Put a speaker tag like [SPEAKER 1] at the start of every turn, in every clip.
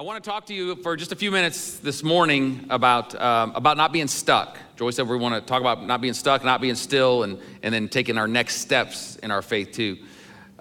[SPEAKER 1] I want to talk to you for just a few minutes this morning about, um, about not being stuck. Joy said we want to talk about not being stuck, not being still, and, and then taking our next steps in our faith too.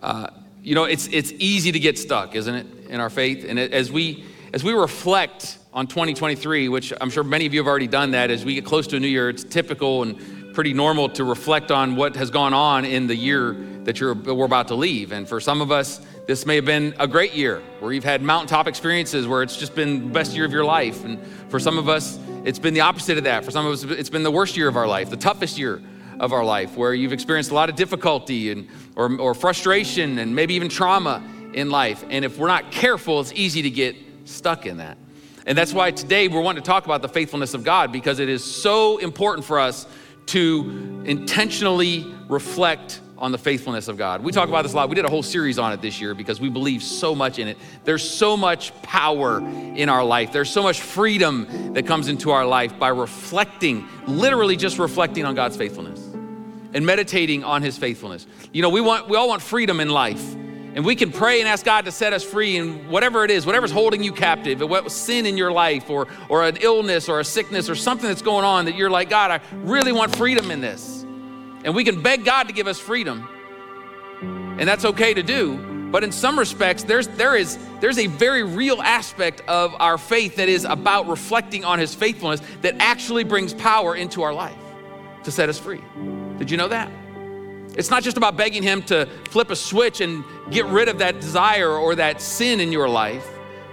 [SPEAKER 1] Uh, you know, it's, it's easy to get stuck, isn't it, in our faith? And it, as, we, as we reflect on 2023, which I'm sure many of you have already done that, as we get close to a new year, it's typical and pretty normal to reflect on what has gone on in the year that you're, we're about to leave. And for some of us, this may have been a great year where you've had mountaintop experiences where it's just been the best year of your life. And for some of us, it's been the opposite of that. For some of us, it's been the worst year of our life, the toughest year of our life, where you've experienced a lot of difficulty and, or, or frustration and maybe even trauma in life. And if we're not careful, it's easy to get stuck in that. And that's why today we're wanting to talk about the faithfulness of God because it is so important for us to intentionally reflect on the faithfulness of God. We talk about this a lot. We did a whole series on it this year because we believe so much in it. There's so much power in our life, there's so much freedom that comes into our life by reflecting, literally just reflecting on God's faithfulness and meditating on his faithfulness. You know, we want we all want freedom in life. And we can pray and ask God to set us free and whatever it is, whatever's holding you captive, what sin in your life or or an illness or a sickness or something that's going on that you're like, God, I really want freedom in this. And we can beg God to give us freedom. And that's okay to do. But in some respects, there's, there is, there's a very real aspect of our faith that is about reflecting on His faithfulness that actually brings power into our life to set us free. Did you know that? It's not just about begging Him to flip a switch and get rid of that desire or that sin in your life,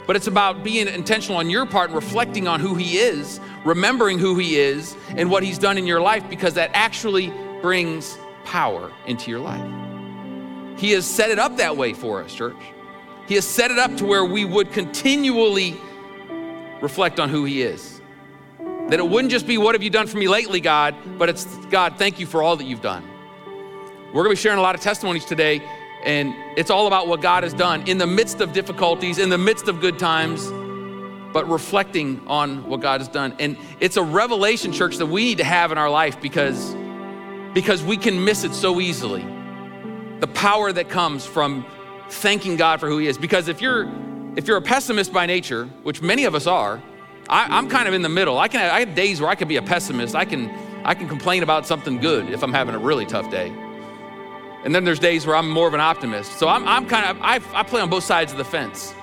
[SPEAKER 1] but it's about being intentional on your part and reflecting on who He is, remembering who He is and what He's done in your life, because that actually brings power into your life. He has set it up that way for us, church. He has set it up to where we would continually reflect on who He is. That it wouldn't just be, What have you done for me lately, God? But it's, God, thank you for all that you've done. We're gonna be sharing a lot of testimonies today, and it's all about what God has done in the midst of difficulties, in the midst of good times, but reflecting on what God has done. And it's a revelation, church, that we need to have in our life because because we can miss it so easily. The power that comes from thanking God for who He is. Because if you're if you're a pessimist by nature, which many of us are, I, am kind of in the middle. I can have, I have days where I can be a pessimist. I can I can complain about something good if I'm having a really tough day. And then there's days where I'm more of an optimist. So I'm, I'm kind of I, I play on both sides of the fence.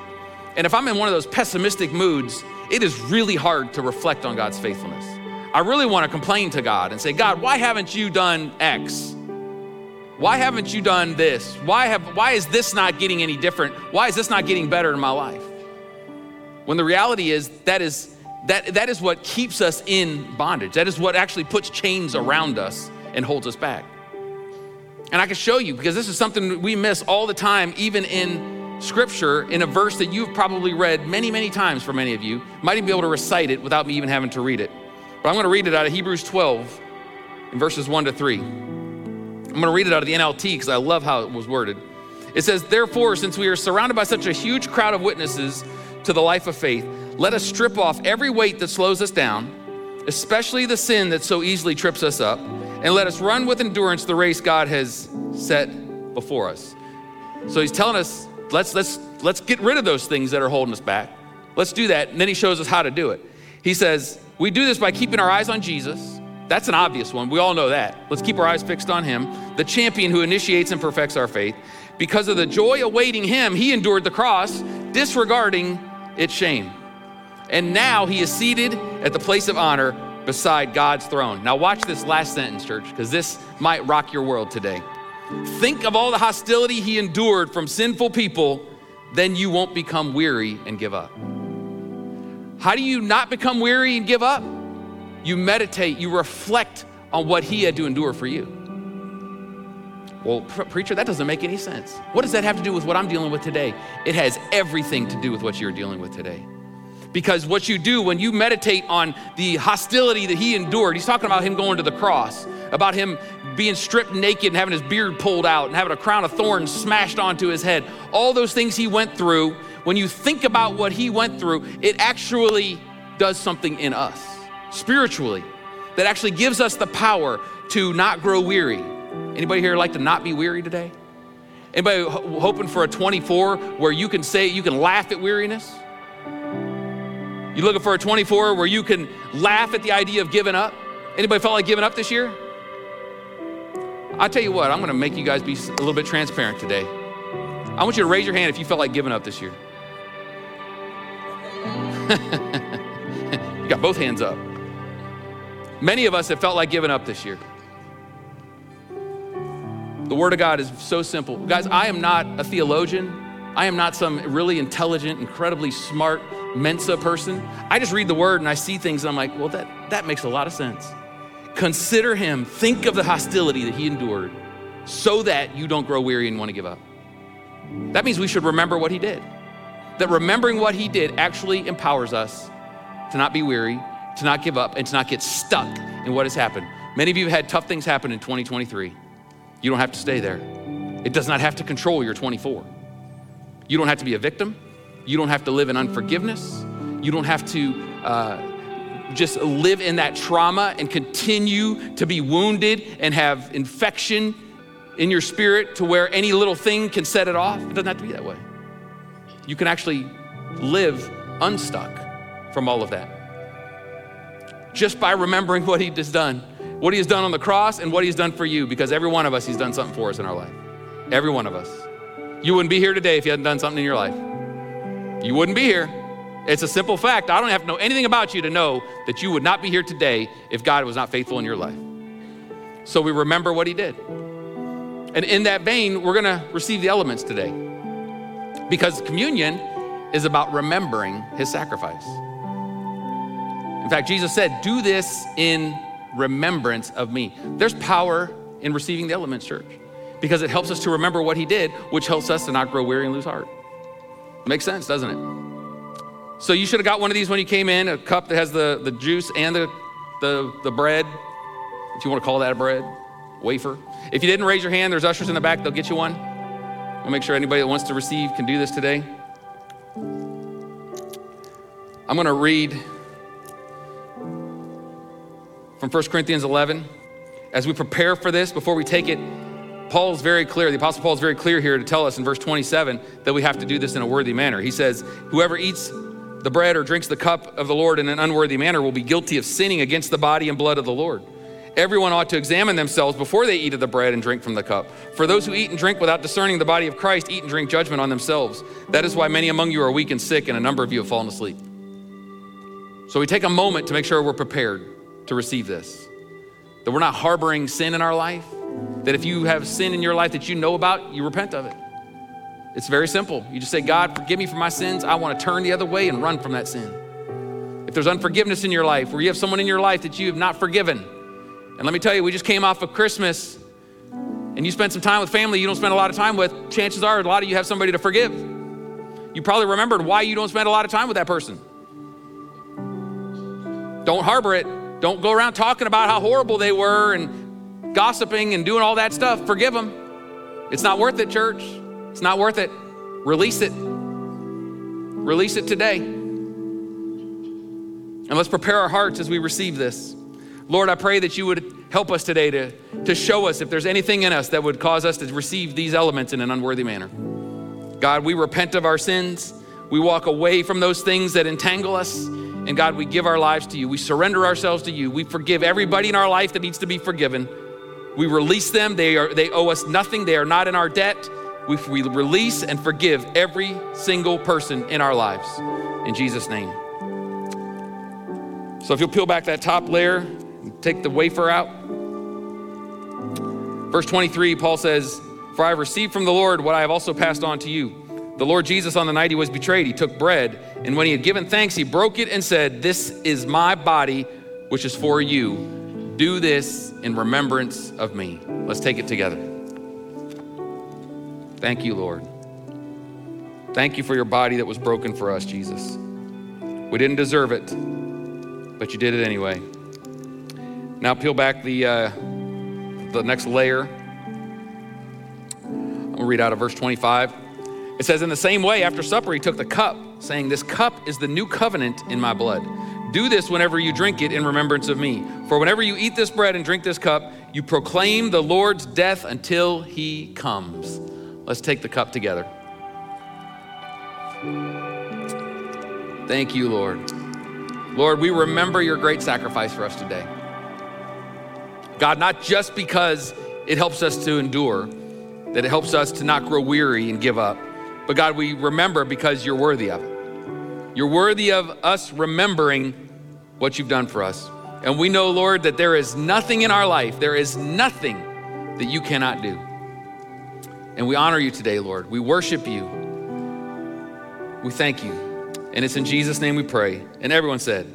[SPEAKER 1] And if I'm in one of those pessimistic moods, it is really hard to reflect on God's faithfulness. I really want to complain to God and say, God, why haven't you done X? Why haven't you done this? Why, have, why is this not getting any different? Why is this not getting better in my life? When the reality is that is, that, that is what keeps us in bondage. That is what actually puts chains around us and holds us back. And I can show you because this is something we miss all the time, even in scripture, in a verse that you've probably read many, many times for many of you. Might even be able to recite it without me even having to read it. But I'm going to read it out of Hebrews 12 in verses 1 to 3. I'm going to read it out of the NLT because I love how it was worded. It says, Therefore, since we are surrounded by such a huge crowd of witnesses to the life of faith, let us strip off every weight that slows us down, especially the sin that so easily trips us up, and let us run with endurance the race God has set before us. So he's telling us, let's let's let's get rid of those things that are holding us back. Let's do that. And then he shows us how to do it. He says, we do this by keeping our eyes on Jesus. That's an obvious one. We all know that. Let's keep our eyes fixed on him, the champion who initiates and perfects our faith. Because of the joy awaiting him, he endured the cross, disregarding its shame. And now he is seated at the place of honor beside God's throne. Now, watch this last sentence, church, because this might rock your world today. Think of all the hostility he endured from sinful people, then you won't become weary and give up. How do you not become weary and give up? You meditate, you reflect on what he had to endure for you. Well, preacher, that doesn't make any sense. What does that have to do with what I'm dealing with today? It has everything to do with what you're dealing with today. Because what you do when you meditate on the hostility that he endured, he's talking about him going to the cross, about him being stripped naked and having his beard pulled out and having a crown of thorns smashed onto his head. All those things he went through when you think about what he went through, it actually does something in us spiritually that actually gives us the power to not grow weary. Anybody here like to not be weary today? Anybody hoping for a 24 where you can say you can laugh at weariness? You looking for a 24 where you can laugh at the idea of giving up? Anybody felt like giving up this year? I tell you what, I'm going to make you guys be a little bit transparent today. I want you to raise your hand if you felt like giving up this year. you got both hands up. Many of us have felt like giving up this year. The Word of God is so simple. Guys, I am not a theologian. I am not some really intelligent, incredibly smart Mensa person. I just read the Word and I see things and I'm like, well, that, that makes a lot of sense. Consider Him. Think of the hostility that He endured so that you don't grow weary and want to give up. That means we should remember what He did. That remembering what He did actually empowers us to not be weary, to not give up, and to not get stuck in what has happened. Many of you have had tough things happen in 2023. You don't have to stay there. It does not have to control your 24. You don't have to be a victim. You don't have to live in unforgiveness. You don't have to uh, just live in that trauma and continue to be wounded and have infection in your spirit to where any little thing can set it off. It doesn't have to be that way. You can actually live unstuck from all of that just by remembering what he has done, what he has done on the cross and what he's done for you, because every one of us, he's done something for us in our life. Every one of us. You wouldn't be here today if you hadn't done something in your life. You wouldn't be here. It's a simple fact. I don't have to know anything about you to know that you would not be here today if God was not faithful in your life. So we remember what he did. And in that vein, we're going to receive the elements today. Because communion is about remembering his sacrifice. In fact, Jesus said, Do this in remembrance of me. There's power in receiving the elements, church, because it helps us to remember what he did, which helps us to not grow weary and lose heart. Makes sense, doesn't it? So you should have got one of these when you came in, a cup that has the, the juice and the, the, the bread, if you want to call that a bread, wafer. If you didn't raise your hand, there's ushers in the back, they'll get you one. We'll make sure anybody that wants to receive can do this today. I'm going to read from 1 Corinthians 11. As we prepare for this, before we take it, Paul's very clear, the Apostle Paul is very clear here to tell us in verse 27 that we have to do this in a worthy manner. He says, Whoever eats the bread or drinks the cup of the Lord in an unworthy manner will be guilty of sinning against the body and blood of the Lord. Everyone ought to examine themselves before they eat of the bread and drink from the cup. For those who eat and drink without discerning the body of Christ eat and drink judgment on themselves. That is why many among you are weak and sick, and a number of you have fallen asleep. So we take a moment to make sure we're prepared to receive this. That we're not harboring sin in our life. That if you have sin in your life that you know about, you repent of it. It's very simple. You just say, God, forgive me for my sins. I want to turn the other way and run from that sin. If there's unforgiveness in your life, where you have someone in your life that you have not forgiven, and let me tell you, we just came off of Christmas and you spent some time with family you don't spend a lot of time with, chances are a lot of you have somebody to forgive. You probably remembered why you don't spend a lot of time with that person. Don't harbor it. Don't go around talking about how horrible they were and gossiping and doing all that stuff. Forgive them. It's not worth it, church. It's not worth it. Release it. Release it today. And let's prepare our hearts as we receive this. Lord, I pray that you would help us today to, to show us if there's anything in us that would cause us to receive these elements in an unworthy manner. God, we repent of our sins. We walk away from those things that entangle us. And God, we give our lives to you. We surrender ourselves to you. We forgive everybody in our life that needs to be forgiven. We release them. They, are, they owe us nothing. They are not in our debt. We, we release and forgive every single person in our lives. In Jesus' name. So if you'll peel back that top layer, take the wafer out. Verse 23, Paul says, For I have received from the Lord what I have also passed on to you. The Lord Jesus, on the night he was betrayed, he took bread, and when he had given thanks, he broke it and said, This is my body, which is for you. Do this in remembrance of me. Let's take it together. Thank you, Lord. Thank you for your body that was broken for us, Jesus. We didn't deserve it, but you did it anyway. Now peel back the, uh, the next layer. I'm gonna read out of verse 25. It says, In the same way, after supper, he took the cup, saying, This cup is the new covenant in my blood. Do this whenever you drink it in remembrance of me. For whenever you eat this bread and drink this cup, you proclaim the Lord's death until he comes. Let's take the cup together. Thank you, Lord. Lord, we remember your great sacrifice for us today. God, not just because it helps us to endure, that it helps us to not grow weary and give up, but God, we remember because you're worthy of it. You're worthy of us remembering what you've done for us. And we know, Lord, that there is nothing in our life, there is nothing that you cannot do. And we honor you today, Lord. We worship you. We thank you. And it's in Jesus' name we pray. And everyone said,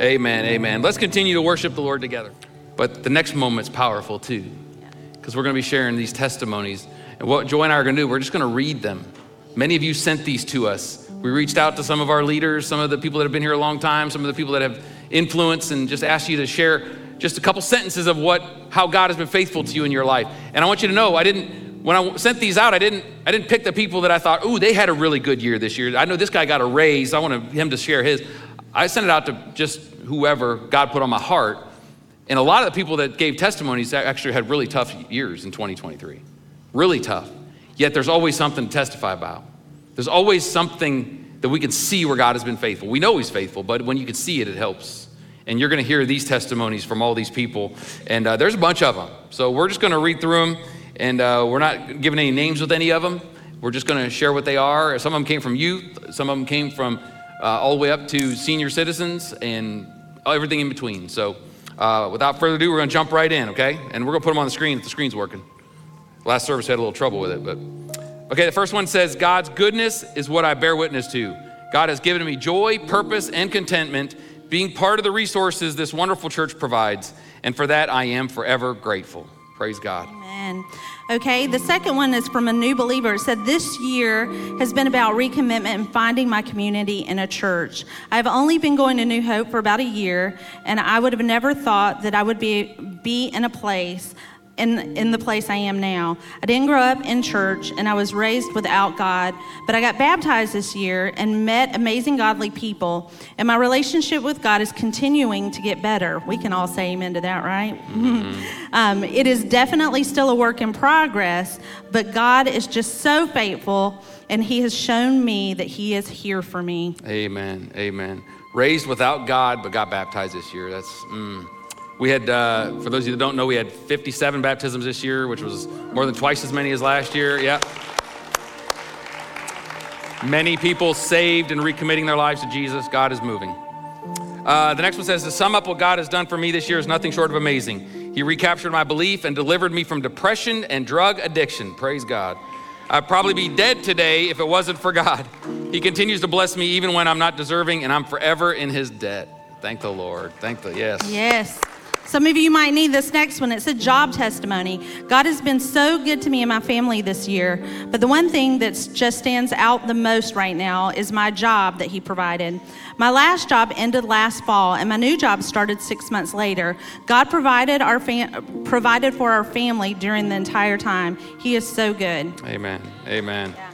[SPEAKER 1] Amen, amen. Let's continue to worship the Lord together. But the next moment's powerful too, because we're going to be sharing these testimonies. And what Joy and I are going to do, we're just going to read them. Many of you sent these to us. We reached out to some of our leaders, some of the people that have been here a long time, some of the people that have influence, and just asked you to share just a couple sentences of what how God has been faithful to you in your life. And I want you to know, I didn't when I sent these out, I didn't I didn't pick the people that I thought, oh, they had a really good year this year. I know this guy got a raise. I want him to share his. I sent it out to just whoever God put on my heart. And a lot of the people that gave testimonies actually had really tough years in 2023. Really tough. Yet there's always something to testify about. There's always something that we can see where God has been faithful. We know He's faithful, but when you can see it, it helps. And you're going to hear these testimonies from all these people. And uh, there's a bunch of them. So we're just going to read through them. And uh, we're not giving any names with any of them. We're just going to share what they are. Some of them came from youth, some of them came from uh, all the way up to senior citizens, and everything in between. So uh, without further ado, we're going to jump right in, okay? And we're going to put them on the screen if the screen's working. Last service had a little trouble with it, but okay. The first one says, "God's goodness is what I bear witness to. God has given me joy, purpose, and contentment, being part of the resources this wonderful church provides, and for that I am forever grateful." Praise God.
[SPEAKER 2] Amen. Okay, the second one is from a new believer. It said, This year has been about recommitment and finding my community in a church. I've only been going to New Hope for about a year, and I would have never thought that I would be, be in a place in, in the place I am now. I didn't grow up in church and I was raised without God, but I got baptized this year and met amazing godly people, and my relationship with God is continuing to get better. We can all say amen to that, right? Mm-hmm. um, it is definitely still a work in progress, but God is just so faithful and He has shown me that He is here for me.
[SPEAKER 1] Amen. Amen. Raised without God, but got baptized this year. That's. Mm. We had, uh, for those of you that don't know, we had 57 baptisms this year, which was more than twice as many as last year. Yeah. Many people saved and recommitting their lives to Jesus. God is moving. Uh, the next one says, To sum up what God has done for me this year is nothing short of amazing. He recaptured my belief and delivered me from depression and drug addiction. Praise God. I'd probably be dead today if it wasn't for God. He continues to bless me even when I'm not deserving, and I'm forever in His debt. Thank the Lord. Thank the, yes.
[SPEAKER 2] Yes. Some of you might need this next one. It's a job testimony. God has been so good to me and my family this year. But the one thing that just stands out the most right now is my job that He provided. My last job ended last fall, and my new job started six months later. God provided our fam- provided for our family during the entire time. He is so good.
[SPEAKER 1] Amen. Amen. Yeah.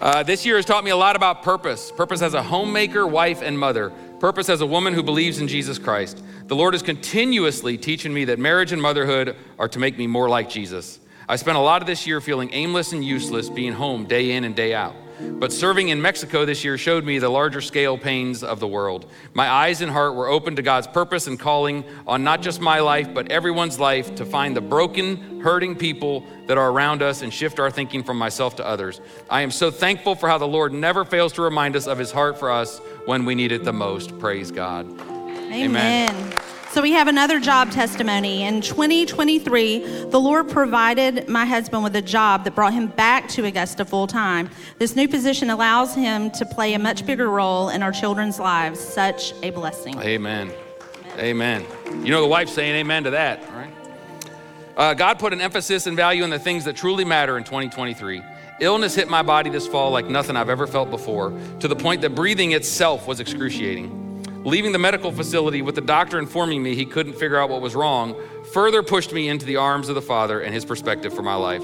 [SPEAKER 1] Uh, this year has taught me a lot about purpose. Purpose as a homemaker, wife, and mother. Purpose as a woman who believes in Jesus Christ. The Lord is continuously teaching me that marriage and motherhood are to make me more like Jesus. I spent a lot of this year feeling aimless and useless being home day in and day out. But serving in Mexico this year showed me the larger scale pains of the world. My eyes and heart were open to God's purpose and calling on not just my life, but everyone's life to find the broken, hurting people that are around us and shift our thinking from myself to others. I am so thankful for how the Lord never fails to remind us of his heart for us when we need it the most. Praise God.
[SPEAKER 2] Amen. Amen. So we have another job testimony. In 2023, the Lord provided my husband with a job that brought him back to Augusta full time. This new position allows him to play a much bigger role in our children's lives. Such a blessing.
[SPEAKER 1] Amen. Amen. amen. You know, the wife's saying amen to that, right? Uh, God put an emphasis and value in the things that truly matter in 2023. Illness hit my body this fall like nothing I've ever felt before, to the point that breathing itself was excruciating. Leaving the medical facility with the doctor informing me he couldn't figure out what was wrong further pushed me into the arms of the Father and his perspective for my life.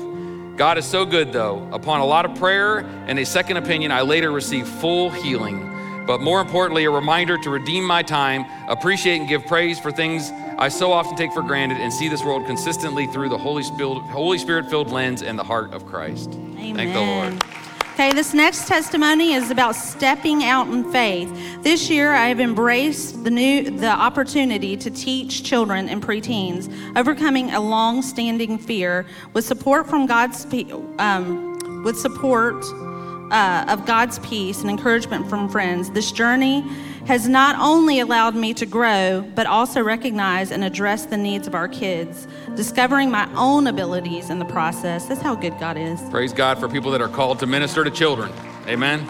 [SPEAKER 1] God is so good, though. Upon a lot of prayer and a second opinion, I later received full healing. But more importantly, a reminder to redeem my time, appreciate and give praise for things I so often take for granted, and see this world consistently through the Holy Spirit filled lens and the heart of Christ.
[SPEAKER 2] Amen.
[SPEAKER 1] Thank the Lord.
[SPEAKER 2] Okay, this next testimony is about stepping out in faith. This year, I have embraced the new the opportunity to teach children and preteens, overcoming a long-standing fear with support from God's um, with support uh, of God's peace and encouragement from friends. This journey has not only allowed me to grow, but also recognize and address the needs of our kids, discovering my own abilities in the process. That's how good God is.
[SPEAKER 1] Praise God for people that are called to minister to children. Amen.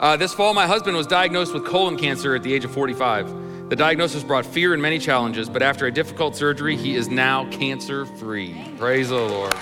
[SPEAKER 1] Uh, this fall, my husband was diagnosed with colon cancer at the age of 45. The diagnosis brought fear and many challenges, but after a difficult surgery, he is now cancer free. Praise the Lord.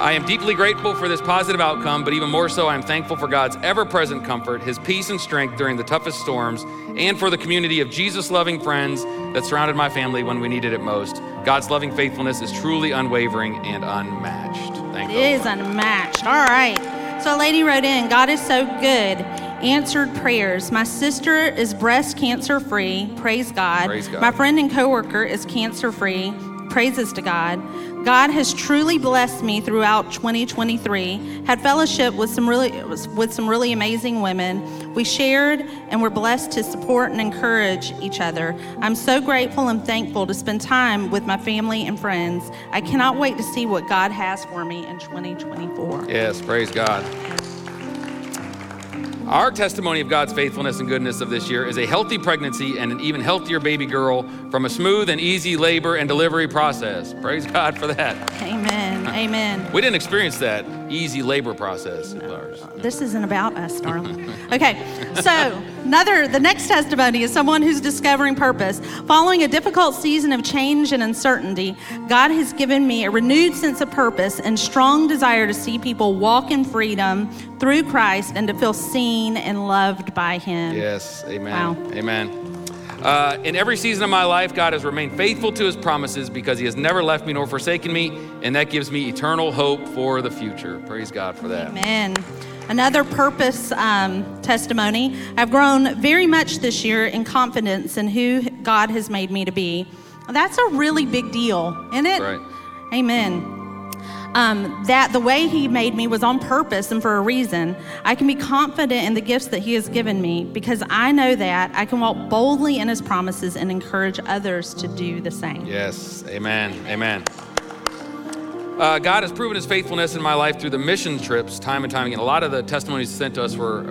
[SPEAKER 1] I am deeply grateful for this positive outcome, but even more so, I am thankful for God's ever present comfort, His peace and strength during the toughest storms, and for the community of Jesus loving friends that surrounded my family when we needed it most. God's loving faithfulness is truly unwavering and unmatched. Thank
[SPEAKER 2] It
[SPEAKER 1] the
[SPEAKER 2] is unmatched. All right. So, a lady wrote in God is so good. Answered prayers. My sister is breast cancer free. Praise God.
[SPEAKER 1] Praise God.
[SPEAKER 2] My friend and coworker is cancer free. Praises to God. God has truly blessed me throughout 2023. Had fellowship with some really with some really amazing women. We shared and were blessed to support and encourage each other. I'm so grateful and thankful to spend time with my family and friends. I cannot wait to see what God has for me in 2024.
[SPEAKER 1] Yes, praise God. Our testimony of God's faithfulness and goodness of this year is a healthy pregnancy and an even healthier baby girl from a smooth and easy labor and delivery process. Praise God for that.
[SPEAKER 2] Amen. Amen.
[SPEAKER 1] We didn't experience that easy labor process of ours.
[SPEAKER 2] This isn't about us, darling. Okay, so another, the next testimony is someone who's discovering purpose. Following a difficult season of change and uncertainty, God has given me a renewed sense of purpose and strong desire to see people walk in freedom through Christ and to feel seen and loved by Him.
[SPEAKER 1] Yes, amen.
[SPEAKER 2] Wow.
[SPEAKER 1] Amen. Uh, in every season of my life, God has remained faithful to his promises because he has never left me nor forsaken me, and that gives me eternal hope for the future. Praise God for that.
[SPEAKER 2] Amen. Another purpose um, testimony. I've grown very much this year in confidence in who God has made me to be. That's a really big deal, isn't it?
[SPEAKER 1] Right.
[SPEAKER 2] Amen. Um, that the way He made me was on purpose and for a reason. I can be confident in the gifts that He has given me because I know that I can walk boldly in His promises and encourage others to do the same.
[SPEAKER 1] Yes, amen, amen. Uh, God has proven his faithfulness in my life through the mission trips time and time again. A lot of the testimonies sent to us were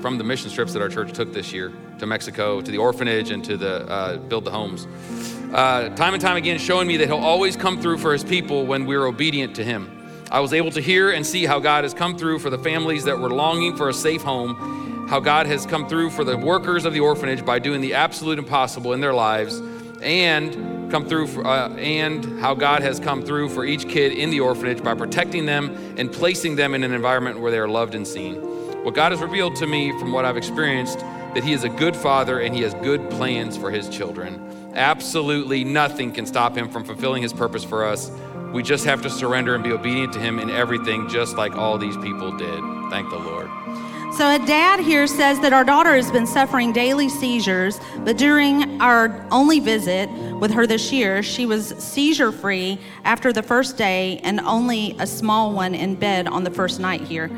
[SPEAKER 1] from the mission trips that our church took this year to Mexico, to the orphanage, and to the uh, build the homes. Uh, time and time again, showing me that he'll always come through for his people when we're obedient to him. I was able to hear and see how God has come through for the families that were longing for a safe home, how God has come through for the workers of the orphanage by doing the absolute impossible in their lives, and come through for, uh, and how God has come through for each kid in the orphanage by protecting them and placing them in an environment where they are loved and seen. What God has revealed to me from what I've experienced that he is a good father and he has good plans for his children. Absolutely nothing can stop him from fulfilling his purpose for us. We just have to surrender and be obedient to him in everything just like all these people did. Thank the Lord.
[SPEAKER 2] So, a dad here says that our daughter has been suffering daily seizures, but during our only visit with her this year, she was seizure free after the first day and only a small one in bed on the first night here.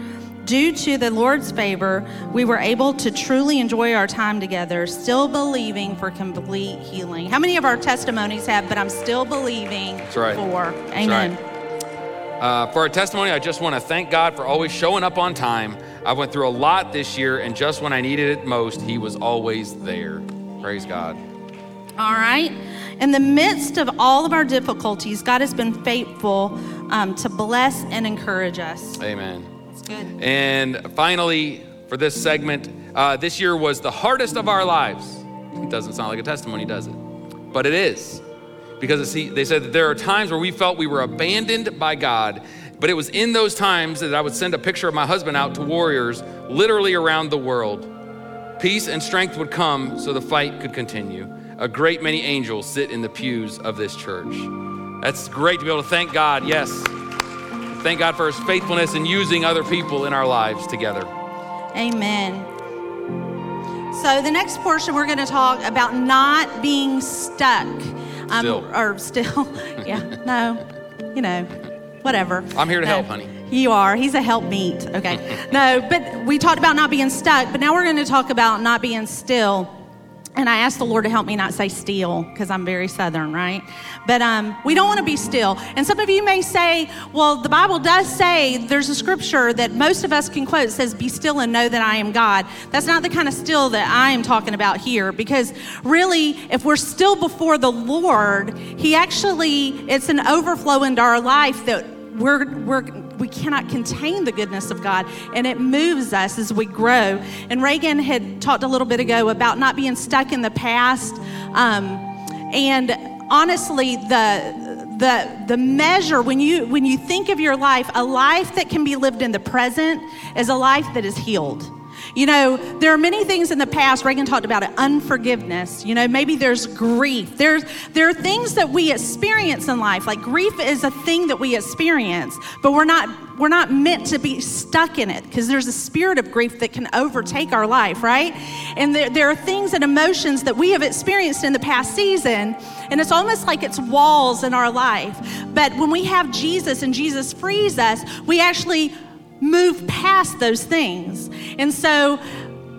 [SPEAKER 2] Due to the Lord's favor, we were able to truly enjoy our time together, still believing for complete healing. How many of our testimonies have, but I'm still believing
[SPEAKER 1] That's right.
[SPEAKER 2] for? Amen.
[SPEAKER 1] right. Uh, for our testimony, I just want to thank God for always showing up on time. I went through a lot this year, and just when I needed it most, He was always there. Praise God.
[SPEAKER 2] All right. In the midst of all of our difficulties, God has been faithful um, to bless and encourage us.
[SPEAKER 1] Amen. And finally, for this segment, uh, this year was the hardest of our lives. It doesn't sound like a testimony, does it? But it is. Because see, they said that there are times where we felt we were abandoned by God, but it was in those times that I would send a picture of my husband out to warriors literally around the world. Peace and strength would come so the fight could continue. A great many angels sit in the pews of this church. That's great to be able to thank God, yes. Thank God for his faithfulness in using other people in our lives together.
[SPEAKER 2] Amen. So, the next portion, we're going to talk about not being stuck. Um,
[SPEAKER 1] Still.
[SPEAKER 2] Or still. yeah. No. You know, whatever.
[SPEAKER 1] I'm here to
[SPEAKER 2] No.
[SPEAKER 1] help, honey.
[SPEAKER 2] You are. He's a helpmeet. Okay. no, but we talked about not being stuck, but now we're going to talk about not being still. And I asked the Lord to help me not say still because I'm very southern, right? But um, we don't want to be still. And some of you may say, well, the Bible does say there's a scripture that most of us can quote says, Be still and know that I am God. That's not the kind of still that I am talking about here because really, if we're still before the Lord, He actually, it's an overflow into our life that we're, we're, we cannot contain the goodness of God, and it moves us as we grow. And Reagan had talked a little bit ago about not being stuck in the past. Um, and honestly, the the the measure when you when you think of your life, a life that can be lived in the present is a life that is healed. You know, there are many things in the past, Reagan talked about it, unforgiveness. You know, maybe there's grief. There's, there are things that we experience in life. Like grief is a thing that we experience, but we're not, we're not meant to be stuck in it because there's a spirit of grief that can overtake our life, right? And there, there are things and emotions that we have experienced in the past season, and it's almost like it's walls in our life. But when we have Jesus and Jesus frees us, we actually move past those things. And so,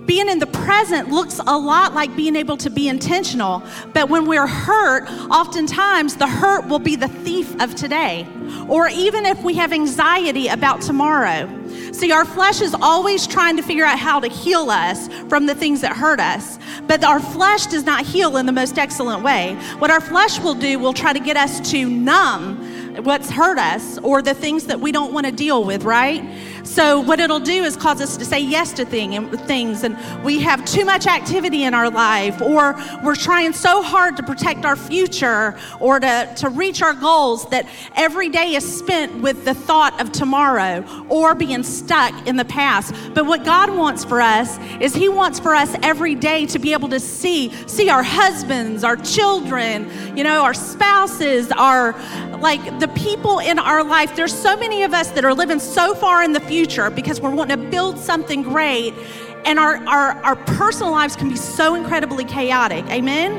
[SPEAKER 2] being in the present looks a lot like being able to be intentional. But when we're hurt, oftentimes the hurt will be the thief of today. Or even if we have anxiety about tomorrow. See, our flesh is always trying to figure out how to heal us from the things that hurt us. But our flesh does not heal in the most excellent way. What our flesh will do will try to get us to numb what's hurt us or the things that we don't want to deal with, right? So what it'll do is cause us to say yes to thing and things, and we have too much activity in our life, or we're trying so hard to protect our future or to, to reach our goals that every day is spent with the thought of tomorrow or being stuck in the past. But what God wants for us is He wants for us every day to be able to see, see our husbands, our children, you know, our spouses, our like the people in our life. There's so many of us that are living so far in the future future because we're wanting to build something great. And our, our, our personal lives can be so incredibly chaotic. Amen?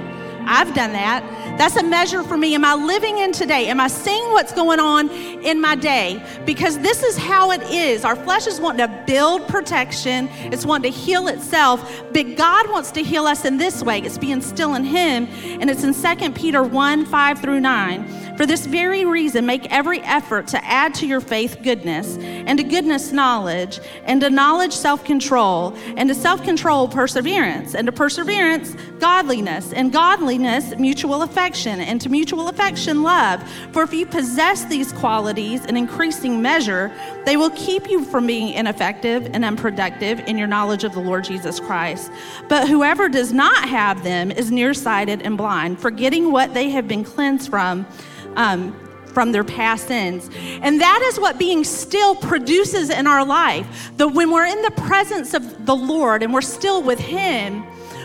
[SPEAKER 2] I've done that. That's a measure for me. Am I living in today? Am I seeing what's going on in my day? Because this is how it is. Our flesh is wanting to build protection, it's wanting to heal itself, but God wants to heal us in this way. It's being still in Him, and it's in 2 Peter 1 5 through 9. For this very reason, make every effort to add to your faith goodness, and to goodness, knowledge, and to knowledge, self control, and to self control, perseverance, and to perseverance, godliness, and godliness, mutual affection, and to mutual affection, love. For if you possess these qualities in increasing measure, they will keep you from being ineffective and unproductive in your knowledge of the Lord Jesus Christ. But whoever does not have them is nearsighted and blind, forgetting what they have been cleansed from um, from their past sins. And that is what being still produces in our life. That when we're in the presence of the Lord and we're still with Him,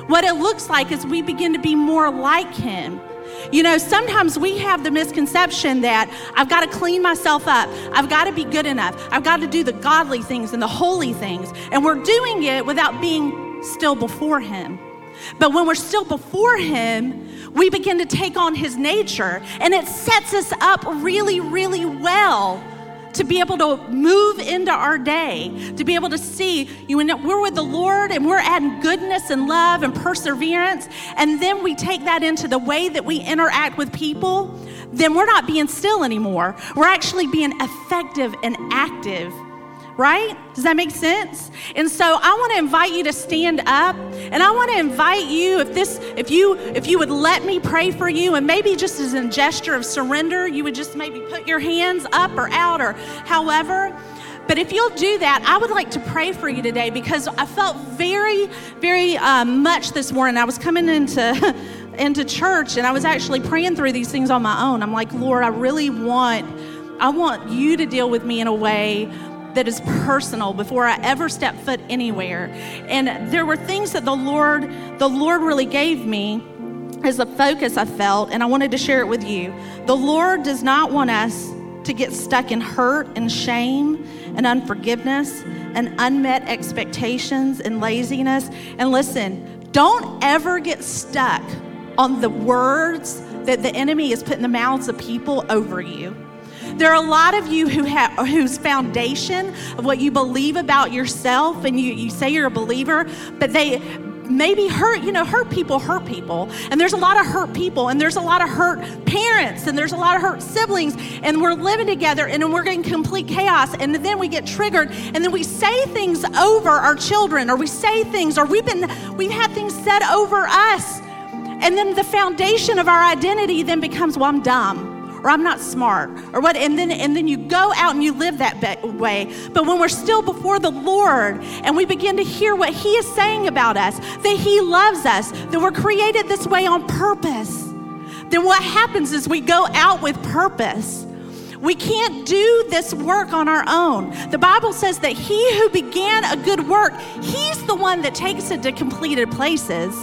[SPEAKER 2] what it looks like is we begin to be more like Him. You know, sometimes we have the misconception that I've got to clean myself up. I've got to be good enough. I've got to do the godly things and the holy things. And we're doing it without being still before Him. But when we're still before Him, we begin to take on His nature, and it sets us up really, really well to be able to move into our day, to be able to see you and we're with the Lord and we're adding goodness and love and perseverance, and then we take that into the way that we interact with people, then we're not being still anymore. We're actually being effective and active right? Does that make sense? And so I want to invite you to stand up and I want to invite you if this if you if you would let me pray for you and maybe just as a gesture of surrender, you would just maybe put your hands up or out or however. But if you'll do that, I would like to pray for you today because I felt very, very uh, much this morning. I was coming into into church and I was actually praying through these things on my own. I'm like, Lord, I really want I want you to deal with me in a way that is personal before I ever step foot anywhere. And there were things that the Lord, the Lord really gave me as a focus I felt, and I wanted to share it with you. The Lord does not want us to get stuck in hurt and shame and unforgiveness and unmet expectations and laziness. And listen, don't ever get stuck on the words that the enemy has put in the mouths of people over you. There are a lot of you who have whose foundation of what you believe about yourself and you, you say you're a believer, but they maybe hurt, you know, hurt people hurt people. And there's a lot of hurt people, and there's a lot of hurt parents, and there's a lot of hurt siblings, and we're living together, and we're getting complete chaos. And then we get triggered, and then we say things over our children, or we say things, or we've been, we've had things said over us. And then the foundation of our identity then becomes, well, I'm dumb or I'm not smart or what and then and then you go out and you live that way. But when we're still before the Lord and we begin to hear what he is saying about us that he loves us that we're created this way on purpose then what happens is we go out with purpose we can't do this work on our own. The Bible says that he who began a good work, he's the one that takes it to completed places.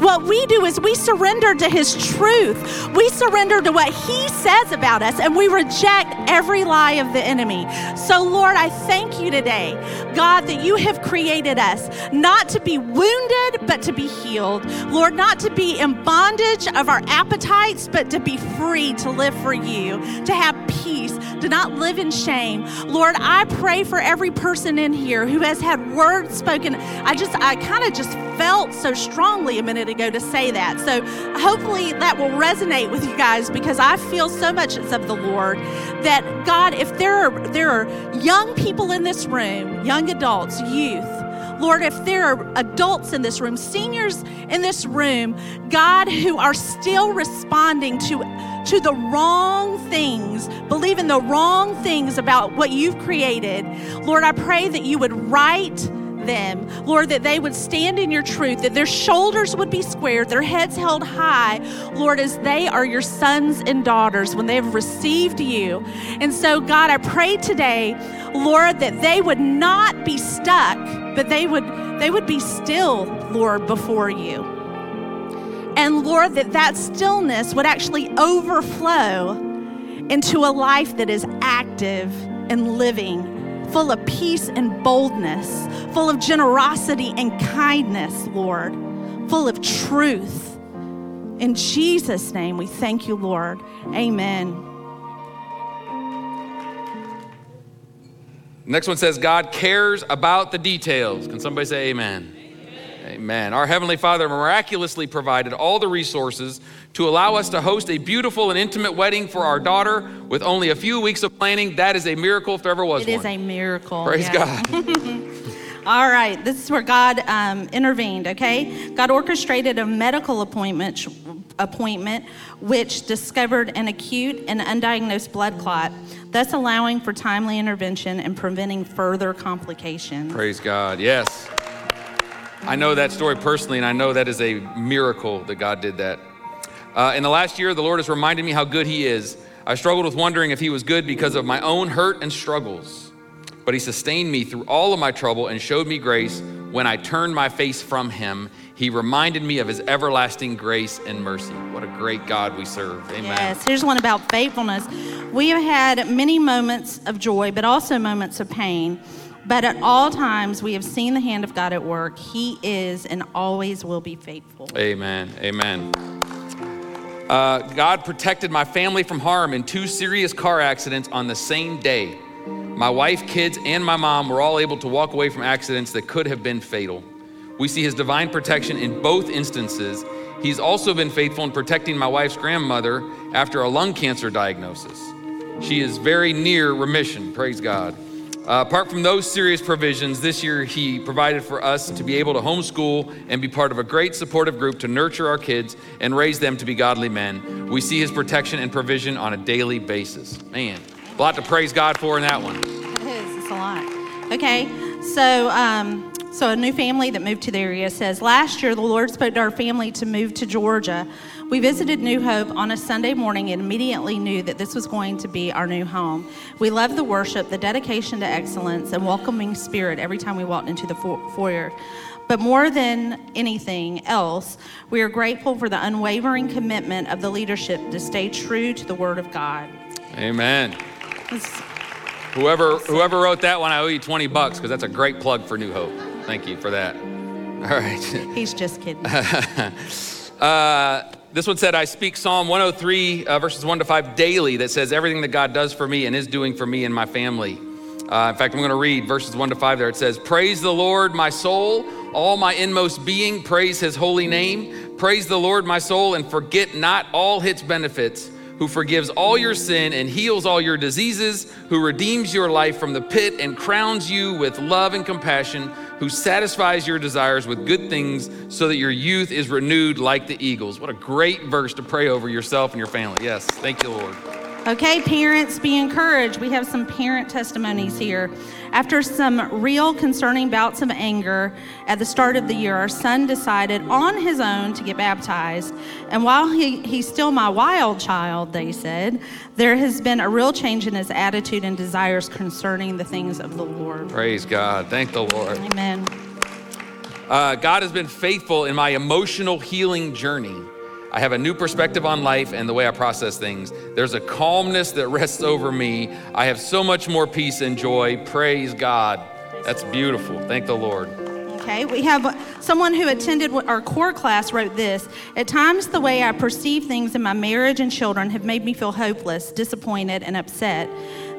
[SPEAKER 2] What we do is we surrender to his truth. We surrender to what he says about us and we reject every lie of the enemy. So, Lord, I thank you today, God, that you have created us not to be wounded, but to be healed. Lord, not to be in bondage of our appetites, but to be free to live for you, to have peace to not live in shame. Lord, I pray for every person in here who has had words spoken. I just, I kind of just felt so strongly a minute ago to say that. So hopefully that will resonate with you guys because I feel so much it's of the Lord that God, if there are there are young people in this room, young adults, youth, Lord, if there are adults in this room, seniors in this room, God, who are still responding to, to the wrong things, believing the wrong things about what you've created, Lord, I pray that you would write them, Lord, that they would stand in your truth, that their shoulders would be squared, their heads held high, Lord, as they are your sons and daughters when they have received you. And so, God, I pray today, Lord, that they would not be stuck, but they would they would be still, Lord, before you. And Lord, that that stillness would actually overflow into a life that is active and living full of peace and boldness, full of generosity and kindness, Lord, full of truth. In Jesus' name, we thank you, Lord. Amen.
[SPEAKER 1] Next one says, God cares about the details. Can somebody say amen? Amen. Our Heavenly Father miraculously provided all the resources to allow us to host a beautiful and intimate wedding for our daughter with only a few weeks of planning. That is a miracle if there ever was
[SPEAKER 2] It
[SPEAKER 1] one.
[SPEAKER 2] is a miracle.
[SPEAKER 1] Praise
[SPEAKER 2] yeah.
[SPEAKER 1] God.
[SPEAKER 2] All right, this is where God um, intervened, okay? God orchestrated a medical appointment, appointment which discovered an acute and undiagnosed blood clot, thus allowing for timely intervention and preventing further complications.
[SPEAKER 1] Praise God. Yes. I know that story personally, and I know that is a miracle that God did that. Uh, in the last year, the Lord has reminded me how good He is. I struggled with wondering if He was good because of my own hurt and struggles. But He sustained me through all of my trouble and showed me grace when I turned my face from Him. He reminded me of His everlasting grace and mercy. What a great God we serve. Amen.
[SPEAKER 2] Yes, here's one about faithfulness. We have had many moments of joy, but also moments of pain. But at all times, we have seen the hand of God at work. He is and always will be faithful.
[SPEAKER 1] Amen. Amen. Uh, God protected my family from harm in two serious car accidents on the same day. My wife, kids, and my mom were all able to walk away from accidents that could have been fatal. We see his divine protection in both instances. He's also been faithful in protecting my wife's grandmother after a lung cancer diagnosis. She is very near remission, praise God. Uh, apart from those serious provisions, this year he provided for us to be able to homeschool and be part of a great supportive group to nurture our kids and raise them to be godly men. We see his protection and provision on a daily basis. Man, a lot to praise God for in that one.
[SPEAKER 2] It is. It's a lot. Okay, so um, so a new family that moved to the area says last year the Lord spoke to our family to move to Georgia. We visited New Hope on a Sunday morning and immediately knew that this was going to be our new home. We loved the worship, the dedication to excellence, and welcoming spirit every time we walked into the foyer. But more than anything else, we are grateful for the unwavering commitment of the leadership to stay true to the Word of God.
[SPEAKER 1] Amen. Whoever whoever wrote that one, I owe you 20 bucks because that's a great plug for New Hope. Thank you for that. All right.
[SPEAKER 2] He's just kidding.
[SPEAKER 1] uh, this one said, I speak Psalm 103, uh, verses 1 to 5 daily, that says everything that God does for me and is doing for me and my family. Uh, in fact, I'm going to read verses 1 to 5 there. It says, Praise the Lord, my soul, all my inmost being, praise his holy name. Praise the Lord, my soul, and forget not all his benefits who forgives all your sin and heals all your diseases, who redeems your life from the pit and crowns you with love and compassion, who satisfies your desires with good things so that your youth is renewed like the eagles. What a great verse to pray over yourself and your family. Yes, thank you, Lord.
[SPEAKER 2] Okay, parents, be encouraged. We have some parent testimonies here. After some real concerning bouts of anger at the start of the year, our son decided on his own to get baptized. And while he, he's still my wild child, they said, there has been a real change in his attitude and desires concerning the things of the Lord.
[SPEAKER 1] Praise God. Thank the Lord.
[SPEAKER 2] Amen.
[SPEAKER 1] Uh, God has been faithful in my emotional healing journey. I have a new perspective on life and the way I process things. There's a calmness that rests over me. I have so much more peace and joy. Praise God. That's beautiful. Thank the Lord.
[SPEAKER 2] Okay, we have someone who attended our core class wrote this At times, the way I perceive things in my marriage and children have made me feel hopeless, disappointed, and upset.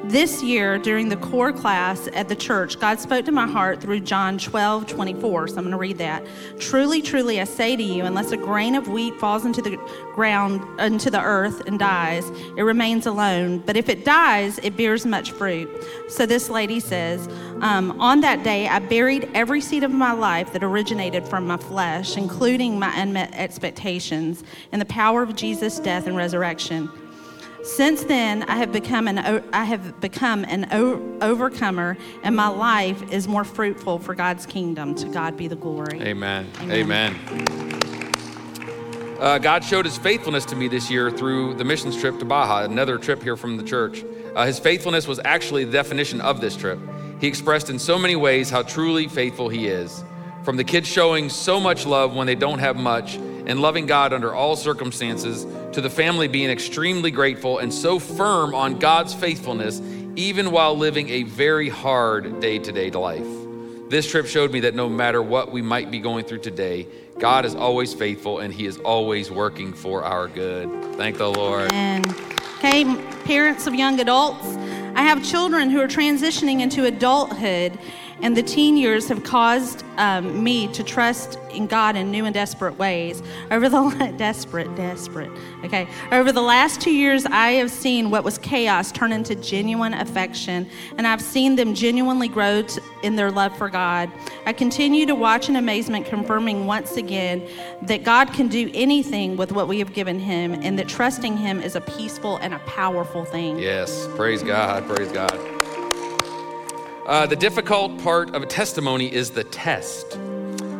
[SPEAKER 2] This year, during the core class at the church, God spoke to my heart through John 12, 24. So I'm going to read that. Truly, truly, I say to you, unless a grain of wheat falls into the ground, into the earth, and dies, it remains alone. But if it dies, it bears much fruit. So this lady says, um, On that day, I buried every seed of my life that originated from my flesh, including my unmet expectations, in the power of Jesus' death and resurrection. Since then, I have become an I have become an overcomer, and my life is more fruitful for God's kingdom. To God be the glory.
[SPEAKER 1] Amen. Amen. Amen. Uh, God showed His faithfulness to me this year through the missions trip to Baja, another trip here from the church. Uh, his faithfulness was actually the definition of this trip. He expressed in so many ways how truly faithful He is. From the kids showing so much love when they don't have much and loving God under all circumstances, to the family being extremely grateful and so firm on God's faithfulness, even while living a very hard day to day life. This trip showed me that no matter what we might be going through today, God is always faithful and He is always working for our good. Thank the Lord.
[SPEAKER 2] And okay, parents of young adults, I have children who are transitioning into adulthood and the teen years have caused um, me to trust in God in new and desperate ways. Over the desperate, desperate. Okay. Over the last two years, I have seen what was chaos turn into genuine affection, and I've seen them genuinely grow to, in their love for God. I continue to watch in amazement, confirming once again that God can do anything with what we have given Him, and that trusting Him is a peaceful and a powerful thing.
[SPEAKER 1] Yes. Praise God. Praise God. Uh, the difficult part of a testimony is the test.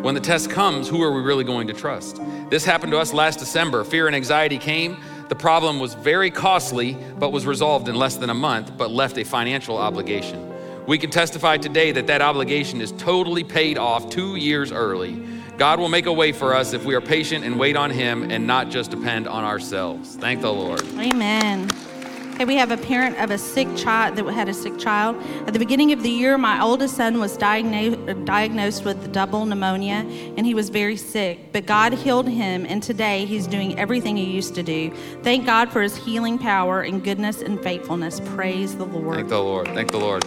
[SPEAKER 1] When the test comes, who are we really going to trust? This happened to us last December. Fear and anxiety came. The problem was very costly, but was resolved in less than a month, but left a financial obligation. We can testify today that that obligation is totally paid off two years early. God will make a way for us if we are patient and wait on Him and not just depend on ourselves. Thank the Lord.
[SPEAKER 2] Amen. Okay, we have a parent of a sick child that had a sick child. At the beginning of the year, my oldest son was diagnosed, diagnosed with double pneumonia, and he was very sick. But God healed him, and today he's doing everything he used to do. Thank God for his healing power and goodness and faithfulness. Praise the Lord.
[SPEAKER 1] Thank the Lord. Thank the Lord.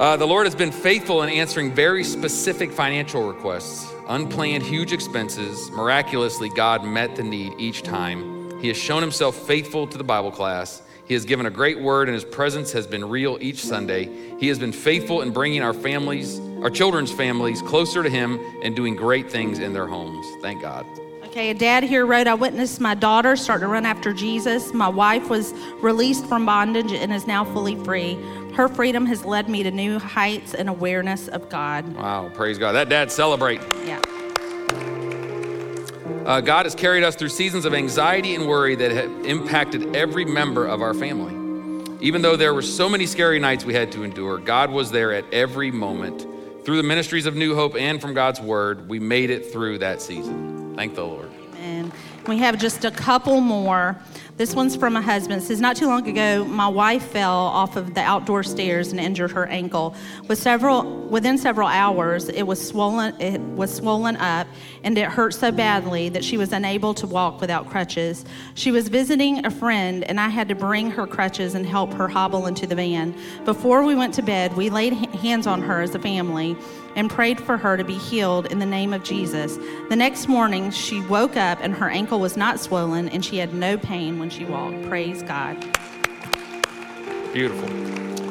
[SPEAKER 1] Uh, the Lord has been faithful in answering very specific financial requests, unplanned huge expenses. Miraculously, God met the need each time. He has shown himself faithful to the Bible class. He has given a great word, and his presence has been real each Sunday. He has been faithful in bringing our families, our children's families, closer to him and doing great things in their homes. Thank God.
[SPEAKER 2] Okay, a dad here wrote, I witnessed my daughter start to run after Jesus. My wife was released from bondage and is now fully free. Her freedom has led me to new heights and awareness of God.
[SPEAKER 1] Wow, praise God. That dad celebrate.
[SPEAKER 2] Yeah.
[SPEAKER 1] Uh, God has carried us through seasons of anxiety and worry that have impacted every member of our family. Even though there were so many scary nights we had to endure, God was there at every moment. Through the ministries of New Hope and from God's Word, we made it through that season. Thank the Lord.
[SPEAKER 2] And we have just a couple more. This one's from a husband. It says, Not too long ago, my wife fell off of the outdoor stairs and injured her ankle. With several, within several hours, it was swollen. It was swollen up, and it hurt so badly that she was unable to walk without crutches. She was visiting a friend, and I had to bring her crutches and help her hobble into the van. Before we went to bed, we laid hands on her as a family and prayed for her to be healed in the name of Jesus. The next morning, she woke up and her ankle was not swollen, and she had no pain when she walked. Praise God.
[SPEAKER 1] Beautiful.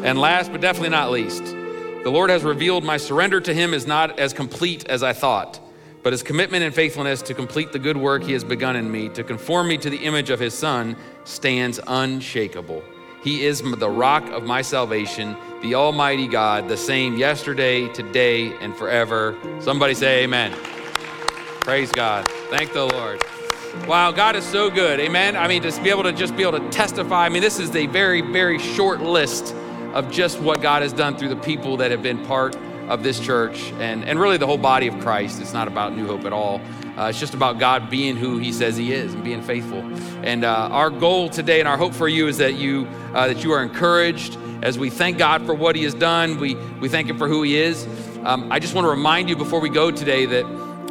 [SPEAKER 1] And last but definitely not least, the Lord has revealed my surrender to Him is not as complete as I thought, but His commitment and faithfulness to complete the good work He has begun in me, to conform me to the image of His Son, stands unshakable. He is the rock of my salvation, the Almighty God, the same yesterday, today, and forever. Somebody say, Amen. Praise God. Thank the Lord. Wow, God is so good. Amen. I mean, to be able to just be able to testify. I mean, this is a very, very short list of just what God has done through the people that have been part of this church and, and really the whole body of Christ. It's not about New Hope at all. Uh, it's just about God being who He says He is and being faithful. And uh, our goal today and our hope for you is that you uh, that you are encouraged as we thank God for what He has done. We we thank Him for who He is. Um, I just want to remind you before we go today that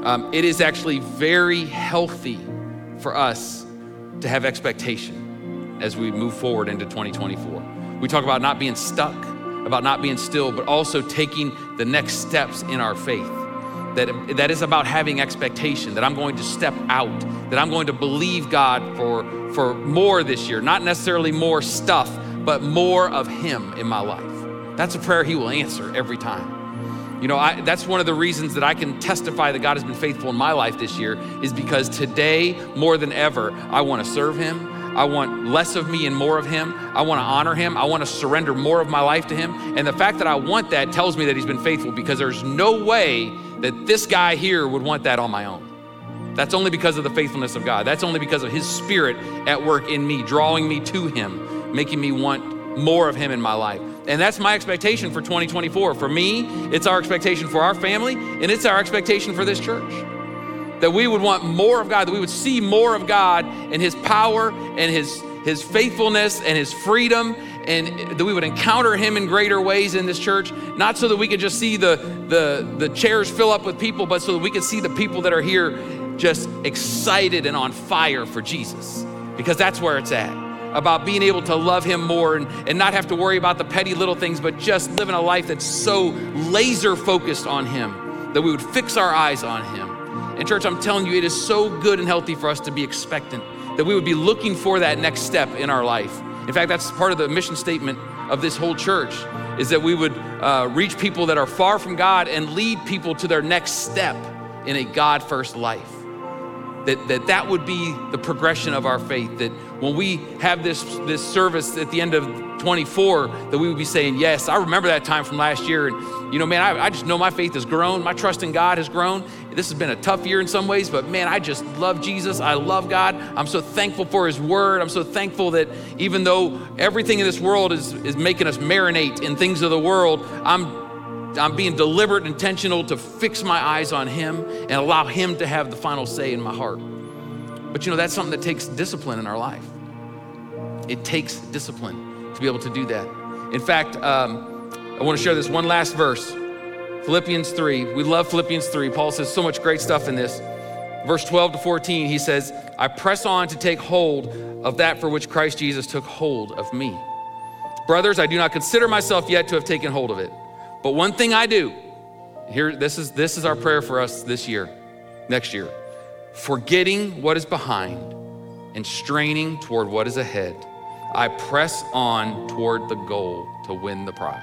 [SPEAKER 1] um, it is actually very healthy for us to have expectation as we move forward into 2024. We talk about not being stuck, about not being still, but also taking the next steps in our faith. That, that is about having expectation, that I'm going to step out, that I'm going to believe God for, for more this year, not necessarily more stuff, but more of Him in my life. That's a prayer He will answer every time. You know, I, that's one of the reasons that I can testify that God has been faithful in my life this year is because today, more than ever, I want to serve Him. I want less of me and more of Him. I want to honor Him. I want to surrender more of my life to Him. And the fact that I want that tells me that He's been faithful because there's no way that this guy here would want that on my own. That's only because of the faithfulness of God. That's only because of His Spirit at work in me, drawing me to Him, making me want more of Him in my life. And that's my expectation for 2024. For me, it's our expectation for our family, and it's our expectation for this church. That we would want more of God, that we would see more of God and His power and His, His faithfulness and His freedom, and that we would encounter Him in greater ways in this church, not so that we could just see the, the, the chairs fill up with people, but so that we could see the people that are here just excited and on fire for Jesus, because that's where it's at about being able to love Him more and, and not have to worry about the petty little things, but just living a life that's so laser focused on Him that we would fix our eyes on Him. And, church, I'm telling you, it is so good and healthy for us to be expectant, that we would be looking for that next step in our life. In fact, that's part of the mission statement of this whole church is that we would uh, reach people that are far from God and lead people to their next step in a God first life. That, that that would be the progression of our faith that when we have this this service at the end of 24 that we would be saying yes. I remember that time from last year and you know man I, I just know my faith has grown. My trust in god has grown. This has been a tough year in some ways but man i just love jesus. I love god. I'm so thankful for his word. I'm so thankful that even though everything in this world is, is making us marinate in things of the world i'm I'm being deliberate, intentional to fix my eyes on Him and allow Him to have the final say in my heart. But you know, that's something that takes discipline in our life. It takes discipline to be able to do that. In fact, um, I want to share this one last verse Philippians 3. We love Philippians 3. Paul says so much great stuff in this. Verse 12 to 14, he says, I press on to take hold of that for which Christ Jesus took hold of me. Brothers, I do not consider myself yet to have taken hold of it. But one thing I do, here, this is this is our prayer for us this year, next year. Forgetting what is behind and straining toward what is ahead, I press on toward the goal to win the prize.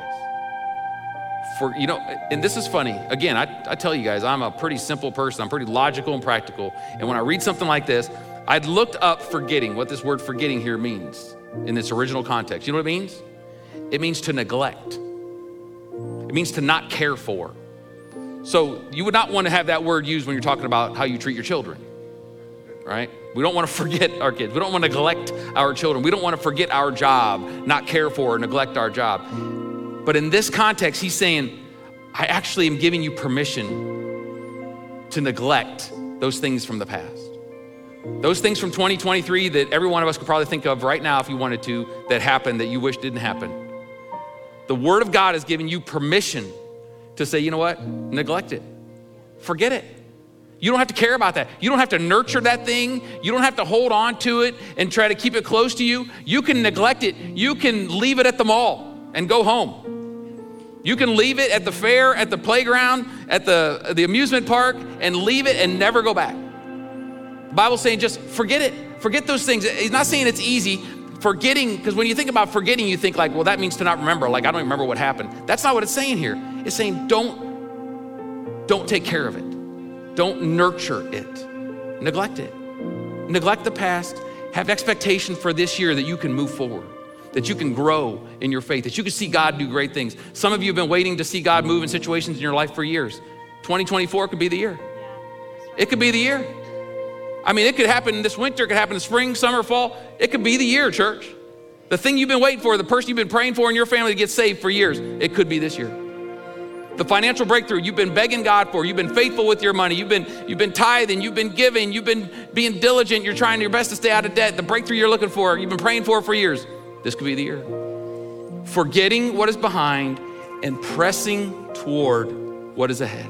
[SPEAKER 1] For you know, and this is funny. Again, I, I tell you guys, I'm a pretty simple person. I'm pretty logical and practical. And when I read something like this, I'd looked up forgetting, what this word forgetting here means in this original context. You know what it means? It means to neglect. It means to not care for. So you would not want to have that word used when you're talking about how you treat your children, right? We don't want to forget our kids. We don't want to neglect our children. We don't want to forget our job, not care for or neglect our job. But in this context, he's saying, I actually am giving you permission to neglect those things from the past. Those things from 2023 that every one of us could probably think of right now if you wanted to that happened that you wish didn't happen. The Word of God has given you permission to say, you know what? Neglect it. Forget it. You don't have to care about that. You don't have to nurture that thing. You don't have to hold on to it and try to keep it close to you. You can neglect it. You can leave it at the mall and go home. You can leave it at the fair, at the playground, at the, the amusement park, and leave it and never go back. The Bible's saying just forget it. Forget those things. He's not saying it's easy. Forgetting, because when you think about forgetting, you think like, well, that means to not remember. Like, I don't remember what happened. That's not what it's saying here. It's saying don't, don't take care of it. Don't nurture it. Neglect it. Neglect the past. Have expectation for this year that you can move forward that you can grow in your faith, that you can see God do great things. Some of you have been waiting to see God move in situations in your life for years. 2024 could be the year. It could be the year. I mean, it could happen this winter, it could happen in spring, summer, fall. It could be the year, church. The thing you've been waiting for, the person you've been praying for in your family to get saved for years, it could be this year. The financial breakthrough you've been begging God for, you've been faithful with your money, you've been you've been tithing, you've been giving, you've been being diligent, you're trying your best to stay out of debt. The breakthrough you're looking for, you've been praying for for years. This could be the year. Forgetting what is behind and pressing toward what is ahead.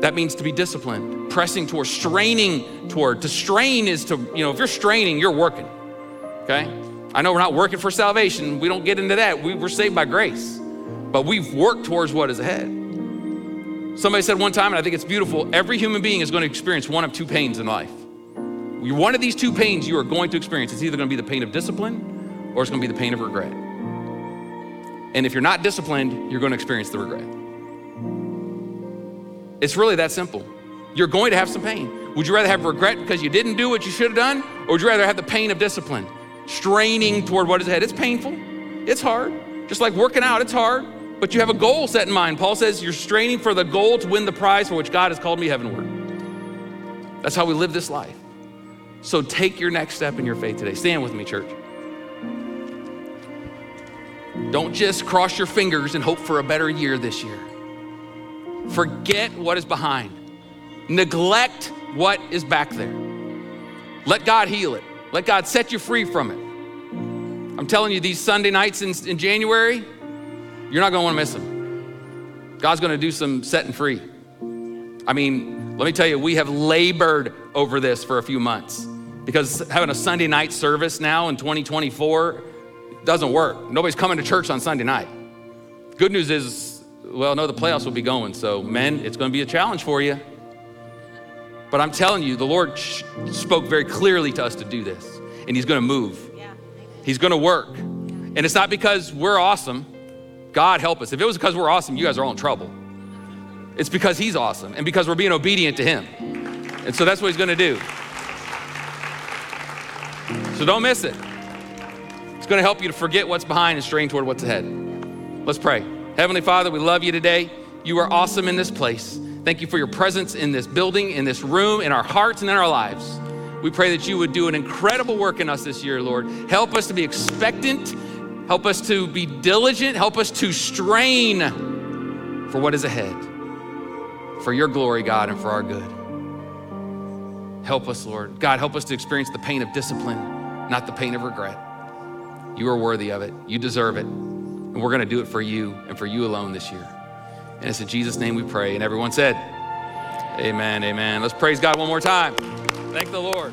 [SPEAKER 1] That means to be disciplined, pressing toward, straining toward. To strain is to, you know, if you're straining, you're working. Okay? I know we're not working for salvation. We don't get into that. We were saved by grace. But we've worked towards what is ahead. Somebody said one time, and I think it's beautiful every human being is going to experience one of two pains in life. One of these two pains you are going to experience. It's either going to be the pain of discipline or it's going to be the pain of regret. And if you're not disciplined, you're going to experience the regret. It's really that simple. You're going to have some pain. Would you rather have regret because you didn't do what you should have done, or would you rather have the pain of discipline, straining toward what is ahead? It's painful, it's hard. Just like working out, it's hard, but you have a goal set in mind. Paul says you're straining for the goal to win the prize for which God has called me heavenward. That's how we live this life. So take your next step in your faith today. Stand with me, church. Don't just cross your fingers and hope for a better year this year. Forget what is behind. Neglect what is back there. Let God heal it. Let God set you free from it. I'm telling you, these Sunday nights in, in January, you're not going to want to miss them. God's going to do some setting free. I mean, let me tell you, we have labored over this for a few months because having a Sunday night service now in 2024 doesn't work. Nobody's coming to church on Sunday night. Good news is, well, no, the playoffs will be going. So, men, it's going to be a challenge for you. But I'm telling you, the Lord spoke very clearly to us to do this, and He's going to move. He's going to work. And it's not because we're awesome. God help us. If it was because we're awesome, you guys are all in trouble. It's because He's awesome and because we're being obedient to Him. And so that's what He's going to do. So don't miss it. It's going to help you to forget what's behind and strain toward what's ahead. Let's pray. Heavenly Father, we love you today. You are awesome in this place. Thank you for your presence in this building, in this room, in our hearts, and in our lives. We pray that you would do an incredible work in us this year, Lord. Help us to be expectant. Help us to be diligent. Help us to strain for what is ahead. For your glory, God, and for our good. Help us, Lord. God, help us to experience the pain of discipline, not the pain of regret. You are worthy of it. You deserve it. And we're going to do it for you and for you alone this year. And it's in Jesus' name we pray. And everyone said, Amen, amen. Let's praise God one more time. Thank the Lord.